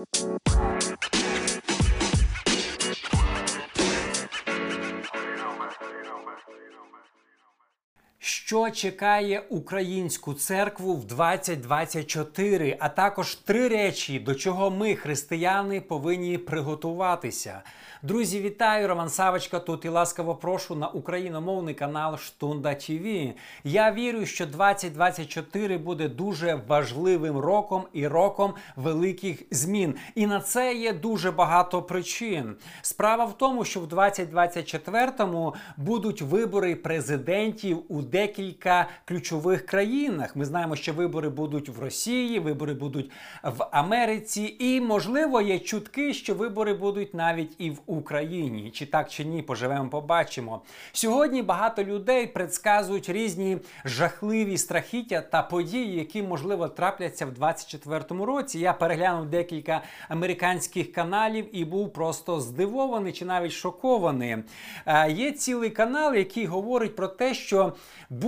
Música Що чекає українську церкву в 2024, а також три речі, до чого ми, християни, повинні приготуватися. Друзі, вітаю! Роман Савочка тут і ласкаво прошу на україномовний канал Штунда ТВ. Я вірю, що 2024 буде дуже важливим роком і роком великих змін. І на це є дуже багато причин. Справа в тому, що в 2024 будуть вибори президентів у декілька ключових країнах. Ми знаємо, що вибори будуть в Росії, вибори будуть в Америці, і можливо є чутки, що вибори будуть навіть і в Україні. Чи так чи ні, поживемо, побачимо. Сьогодні багато людей предсказують різні жахливі страхіття та події, які можливо трапляться в 2024 році. Я переглянув декілька американських каналів і був просто здивований чи навіть шокований. Е, є цілий канал, який говорить про те, що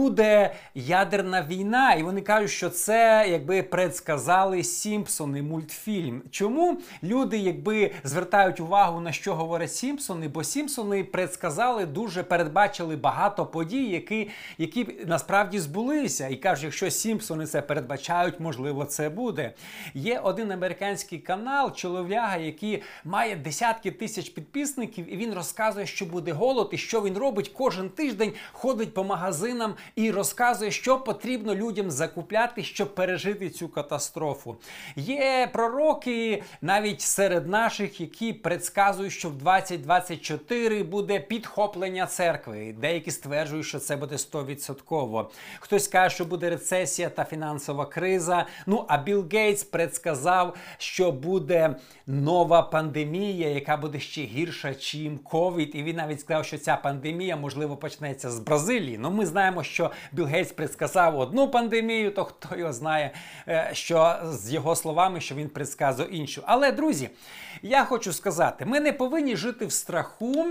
буде ядерна війна, і вони кажуть, що це якби предсказали Сімпсони мультфільм. Чому люди якби звертають увагу на що говорять Сімпсони? Бо Сімпсони предсказали дуже передбачили багато подій, які які насправді збулися. І кажуть, якщо Сімпсони це передбачають, можливо, це буде. Є один американський канал, чолов'яга, який має десятки тисяч підписників, і він розказує, що буде голод, і що він робить кожен тиждень, ходить по магазинам і розказує, що потрібно людям закупляти, щоб пережити цю катастрофу. Є пророки навіть серед наших, які предсказують, що в 2024 буде підхоплення церкви. Деякі стверджують, що це буде 100%. Хтось каже, що буде рецесія та фінансова криза. Ну а Білл Гейтс предсказав, що буде нова пандемія, яка буде ще гірша, чим ковід. І він навіть сказав, що ця пандемія можливо почнеться з Бразилії. Ну ми знаємо, що Білл Гейтс предсказав одну пандемію, то хто його знає, е, що з його словами, що він предсказує іншу. Але друзі, я хочу сказати, ми не повинні жити в страху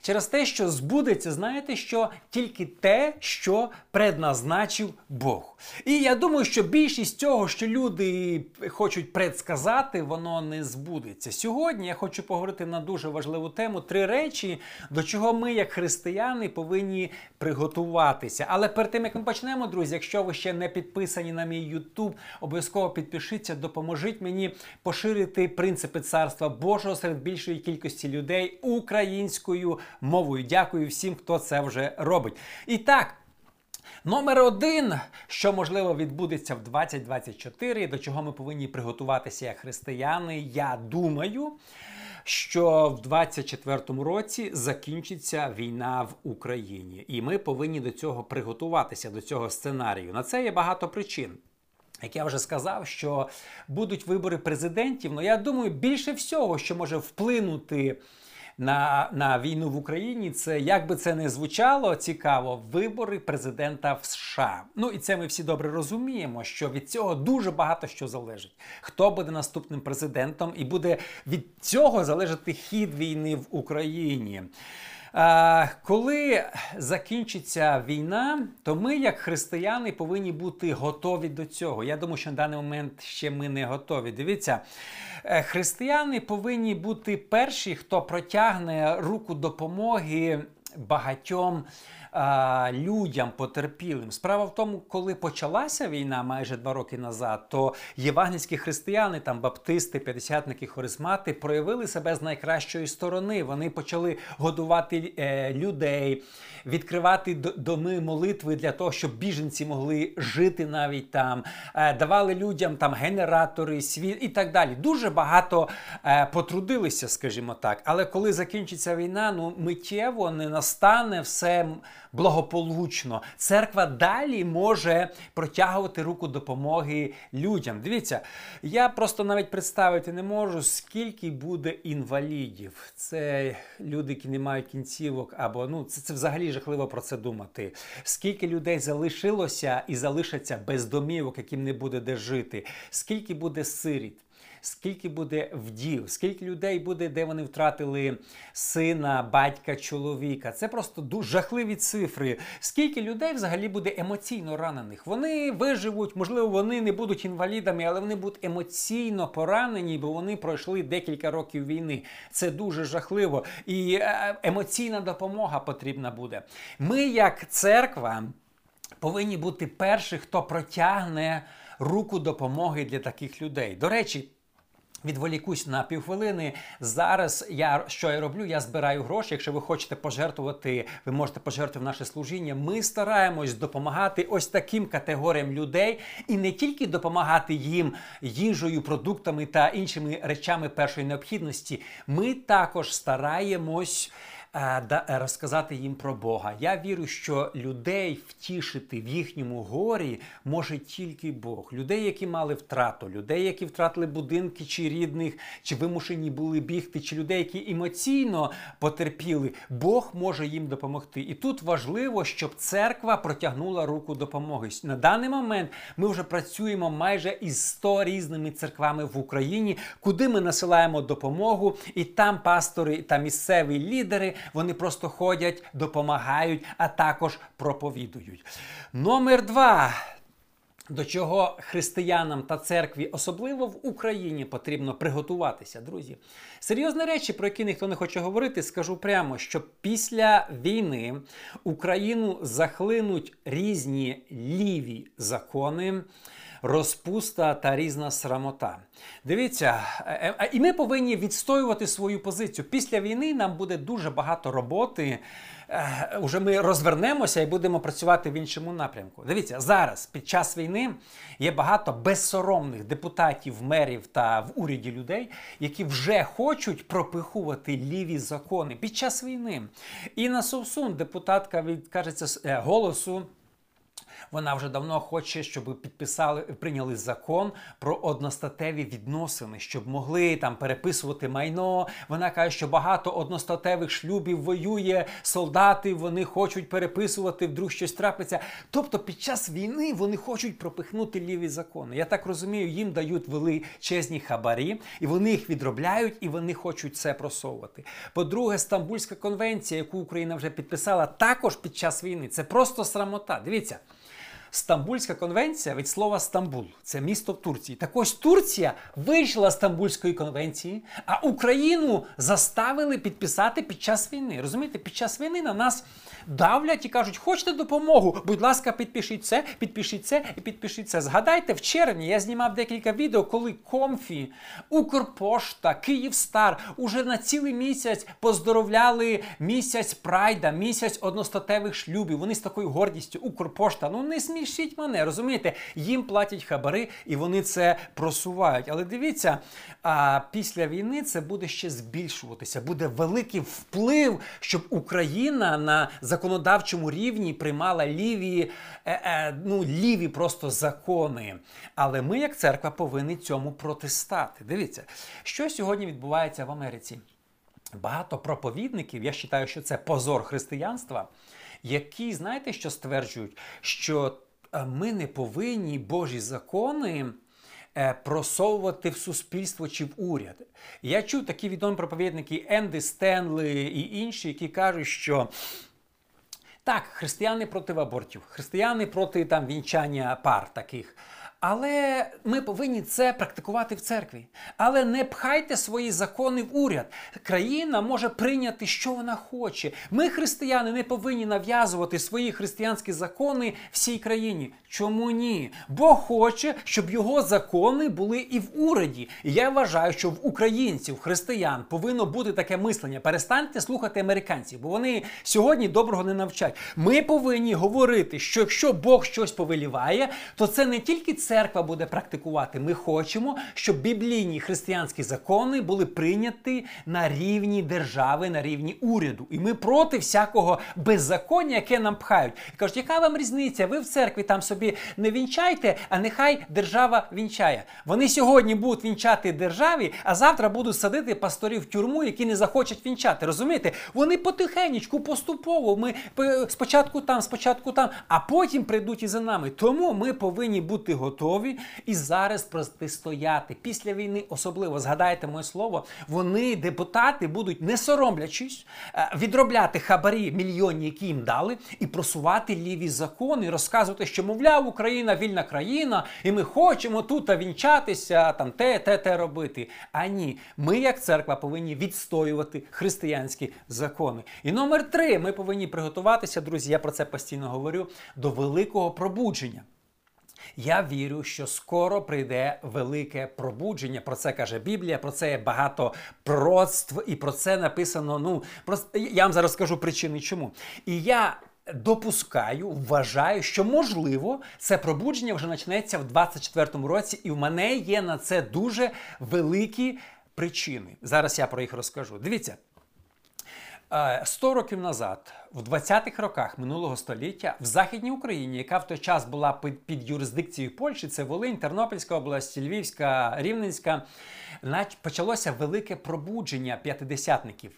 через те, що збудеться, знаєте, що тільки те, що предназначив Бог. І я думаю, що більшість цього, що люди хочуть предсказати, воно не збудеться. Сьогодні я хочу поговорити на дуже важливу тему: три речі, до чого ми, як християни, повинні приготуватися. Але перед тим як ми почнемо, друзі, якщо ви ще не підписані на мій YouTube, обов'язково підпишіться, допоможіть мені поширити принципи царства Божого серед більшої кількості людей українською мовою. Дякую всім, хто це вже робить. І так. Номер один, що можливо відбудеться в 2024, до чого ми повинні приготуватися як християни, я думаю, що в 2024 році закінчиться війна в Україні, і ми повинні до цього приготуватися, до цього сценарію. На це є багато причин. Як я вже сказав, що будуть вибори президентів, ну я думаю, більше всього, що може вплинути на на війну в Україні, це як би це не звучало цікаво, вибори президента в США. Ну і це ми всі добре розуміємо, що від цього дуже багато що залежить. Хто буде наступним президентом, і буде від цього залежати хід війни в Україні. Коли закінчиться війна, то ми, як християни, повинні бути готові до цього. Я думаю, що на даний момент ще ми не готові. Дивіться, е, християни повинні бути перші, хто протягне руку допомоги багатьом людям потерпілим. Справа в тому, коли почалася війна майже два роки назад, то євангельські християни, там баптисти, п'ятдесятники, хоризмати проявили себе з найкращої сторони. Вони почали годувати е, людей, відкривати доми молитви для того, щоб біженці могли жити навіть там, е, давали людям там генератори, світ і так далі. Дуже багато е, потрудилися, скажімо так. Але коли закінчиться війна, ну миттєво не настане все благополучно. Церква далі може протягувати руку допомоги людям. Дивіться, я просто навіть представити не можу, скільки буде інвалідів. Це люди, які не мають кінцівок, або ну це, це взагалі жахливо про це думати. Скільки людей залишилося і залишаться без домівок, яким не буде де жити, скільки буде сиріт. Скільки буде вдів, скільки людей буде, де вони втратили сина, батька, чоловіка. Це просто дуже жахливі цифри. Скільки людей взагалі буде емоційно ранених? Вони виживуть, можливо, вони не будуть інвалідами, але вони будуть емоційно поранені, бо вони пройшли декілька років війни. Це дуже жахливо. І е, емоційна допомога потрібна буде. Ми, як церква, повинні бути перші, хто протягне руку допомоги для таких людей. До речі. Відволікусь на півхвилини. Зараз я що я роблю? Я збираю гроші. Якщо ви хочете пожертвувати, ви можете пожертвувати в наше служіння. Ми стараємось допомагати ось таким категоріям людей і не тільки допомагати їм їжею, продуктами та іншими речами першої необхідності. Ми також стараємось. Е, розказати їм про Бога. Я вірю, що людей втішити в їхньому горі може тільки Бог. Людей, які мали втрату, людей, які втратили будинки чи рідних, чи вимушені були бігти, чи людей, які емоційно потерпіли. Бог може їм допомогти. І тут важливо, щоб церква протягнула руку допомоги. На даний момент ми вже працюємо майже із 100 різними церквами в Україні, куди ми насилаємо допомогу, і там пастори та місцеві лідери вони просто ходять, допомагають, а також проповідують. Номер два. До чого християнам та церкві, особливо в Україні, потрібно приготуватися, друзі. Серйозні речі, про які ніхто не хоче говорити, скажу прямо, що після війни Україну захлинуть різні ліві закони розпуста та різна срамота. Дивіться, е, е, і ми повинні відстоювати свою позицію. Після війни нам буде дуже багато роботи. Е, уже ми розвернемося і будемо працювати в іншому напрямку. Дивіться, зараз під час війни є багато безсоромних депутатів, мерів та в уряді людей, які вже хочуть пропихувати ліві закони під час війни. І на Совсун депутатка від кажеться голосу. Вона вже давно хоче, щоб підписали, прийняли закон про одностатеві відносини, щоб могли там переписувати майно. Вона каже, що багато одностатевих шлюбів воює, солдати вони хочуть переписувати, вдруг щось трапиться. Тобто під час війни вони хочуть пропихнути ліві закони. Я так розумію, їм дають величезні хабарі, і вони їх відробляють, і вони хочуть це просовувати. По-друге, Стамбульська конвенція, яку Україна вже підписала, також під час війни. Це просто срамота. Дивіться. Стамбульська конвенція від слова Стамбул це місто в Турції. Так ось Турція вийшла з Стамбульської конвенції, а Україну заставили підписати під час війни. Розумієте, під час війни на нас давлять і кажуть, хочете допомогу? Будь ласка, підпишіть це, підпишіть це і підпишіть це. Згадайте, в червні я знімав декілька відео, коли Комфі, Укрпошта, Київстар уже на цілий місяць поздоровляли місяць прайда, місяць одностатевих шлюбів. Вони з такою гордістю, Укрпошта, ну не смішіть мене, розумієте? Їм платять хабари і вони це просувають. Але дивіться, а після війни це буде ще збільшуватися, буде великий вплив, щоб Україна на законодавчому рівні приймала ліві, е, е, ну, ліві просто закони. Але ми, як церква, повинні цьому протистати. Дивіться, що сьогодні відбувається в Америці. Багато проповідників, я вважаю, що це позор християнства, які, знаєте, що стверджують, що ми не повинні Божі закони. Е, просовувати в суспільство чи в уряд. Я чув такі відомі проповідники Енді Стенли і інші, які кажуть, що так, християни проти абортів, християни проти там вінчання пар таких. Але ми повинні це практикувати в церкві. Але не пхайте свої закони в уряд. Країна може прийняти, що вона хоче. Ми, християни, не повинні нав'язувати свої християнські закони всій країні. Чому ні? Бог хоче, щоб його закони були і в уряді. І я вважаю, що в українців, християн, повинно бути таке мислення. Перестаньте слухати американців, бо вони сьогодні доброго не навчать. Ми повинні говорити, що якщо Бог щось повеліває, то це не тільки це церква буде практикувати. Ми хочемо, щоб біблійні християнські закони були прийняті на рівні держави, на рівні уряду. І ми проти всякого беззаконня, яке нам пхають. І кажуть, яка вам різниця? Ви в церкві там собі не вінчайте, а нехай держава вінчає. Вони сьогодні будуть вінчати державі, а завтра будуть садити пасторів в тюрму, які не захочуть вінчати. Розумієте? Вони потихенечку, поступово. Ми спочатку там, спочатку там, а потім прийдуть і за нами. Тому ми повинні бути готові готові і зараз протистояти. Після війни, особливо згадайте моє слово, вони, депутати, будуть не соромлячись е, відробляти хабарі мільйонні, які їм дали, і просувати ліві закони, розказувати, що мовляв, Україна вільна країна, і ми хочемо тут вінчатися, там те, те, те робити. А ні, ми, як церква, повинні відстоювати християнські закони. І номер три, ми повинні приготуватися, друзі. Я про це постійно говорю, до великого пробудження. Я вірю, що скоро прийде велике пробудження. Про це каже Біблія, про це є багато пророцтв, і про це написано. Ну просто я вам зараз скажу причини, чому. І я. Допускаю, вважаю, що можливо це пробудження вже почнеться в 24-му році, і в мене є на це дуже великі причини. Зараз я про їх розкажу. Дивіться, 100 років назад, в 20-х роках минулого століття, в Західній Україні, яка в той час була під, під юрисдикцією Польщі, це Волинь, Тернопільська область, Львівська, Рівненська, почалося велике пробудження п'ятидесятників.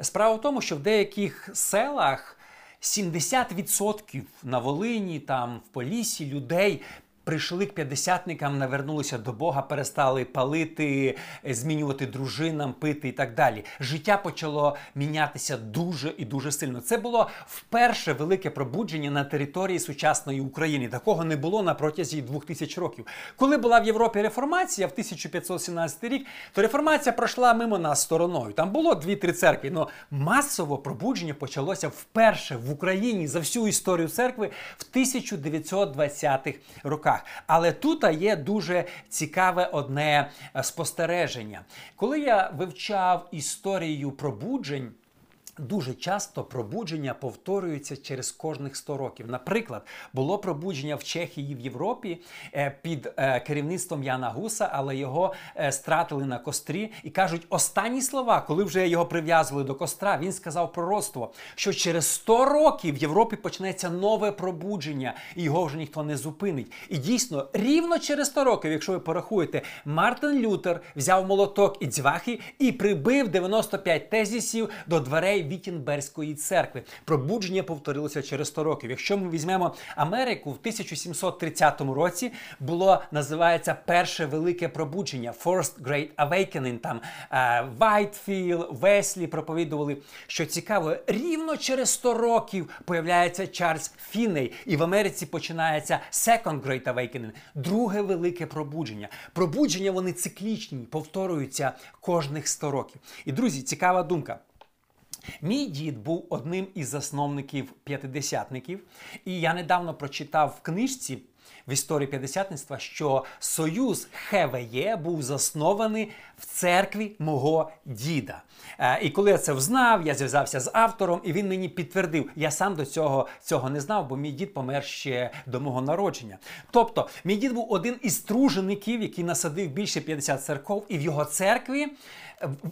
Справа в тому, що в деяких селах 70% на Волині, там в Полісі людей прийшли к п'ятдесятникам, навернулися до Бога, перестали палити, змінювати дружинам, пити і так далі. Життя почало мінятися дуже і дуже сильно. Це було вперше велике пробудження на території сучасної України. Такого не було на протязі двох тисяч років. Коли була в Європі реформація в 1517 рік, то реформація пройшла мимо нас стороною. Там було дві-три церкви. але масово пробудження почалося вперше в Україні за всю історію церкви в 1920-х роках руках. Але тут є дуже цікаве одне е, спостереження. Коли я вивчав історію пробуджень. Дуже часто пробудження повторюються через кожних 100 років. Наприклад, було пробудження в Чехії в Європі е, під е, керівництвом Яна Гуса, але його е, стратили на кострі і кажуть останні слова, коли вже його прив'язували до костра. Він сказав пророцтво, що через 100 років в Європі почнеться нове пробудження, і його вже ніхто не зупинить. І дійсно, рівно через 100 років, якщо ви порахуєте, Мартин Лютер взяв молоток і дзвахи і прибив 95 тезісів до дверей. Вітінберської церкви. Пробудження повторилося через 100 років. Якщо ми візьмемо Америку в 1730 році, було називається перше велике пробудження First Great Awakening. Там Вайтфілд, Веслі проповідували. Що цікаво, рівно через 100 років появляється Чарльз Фінней, і в Америці починається Second Great Awakening, друге велике пробудження. Пробудження вони циклічні, повторюються кожних 100 років. І друзі, цікава думка. Мій дід був одним із засновників п'ятидесятників, і я недавно прочитав в книжці в історії п'ятдесятництва, що союз ХВЄ був заснований в церкві мого діда. Е, і коли я це взнав, я зв'язався з автором, і він мені підтвердив. Я сам до цього цього не знав, бо мій дід помер ще до мого народження. Тобто, мій дід був один із тружеників, який насадив більше 50 церков, і в його церкві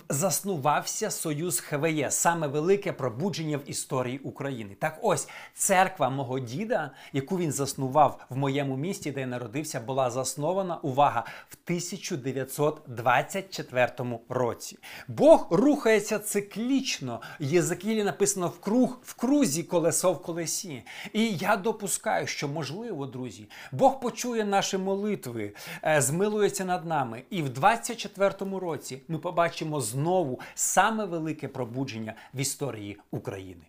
заснувався союз ХВЄ, саме велике пробудження в історії України. Так ось церква мого діда, яку він заснував в моєму місті, де я народився, була заснована увага в 1924 році. Бог рухається циклічно. Єзекілі написано в круг в крузі колесо в колесі. І я допускаю, що можливо, друзі, Бог почує наші молитви, е, змилується над нами. І в 24 році ми побачимо знову саме велике пробудження в історії України.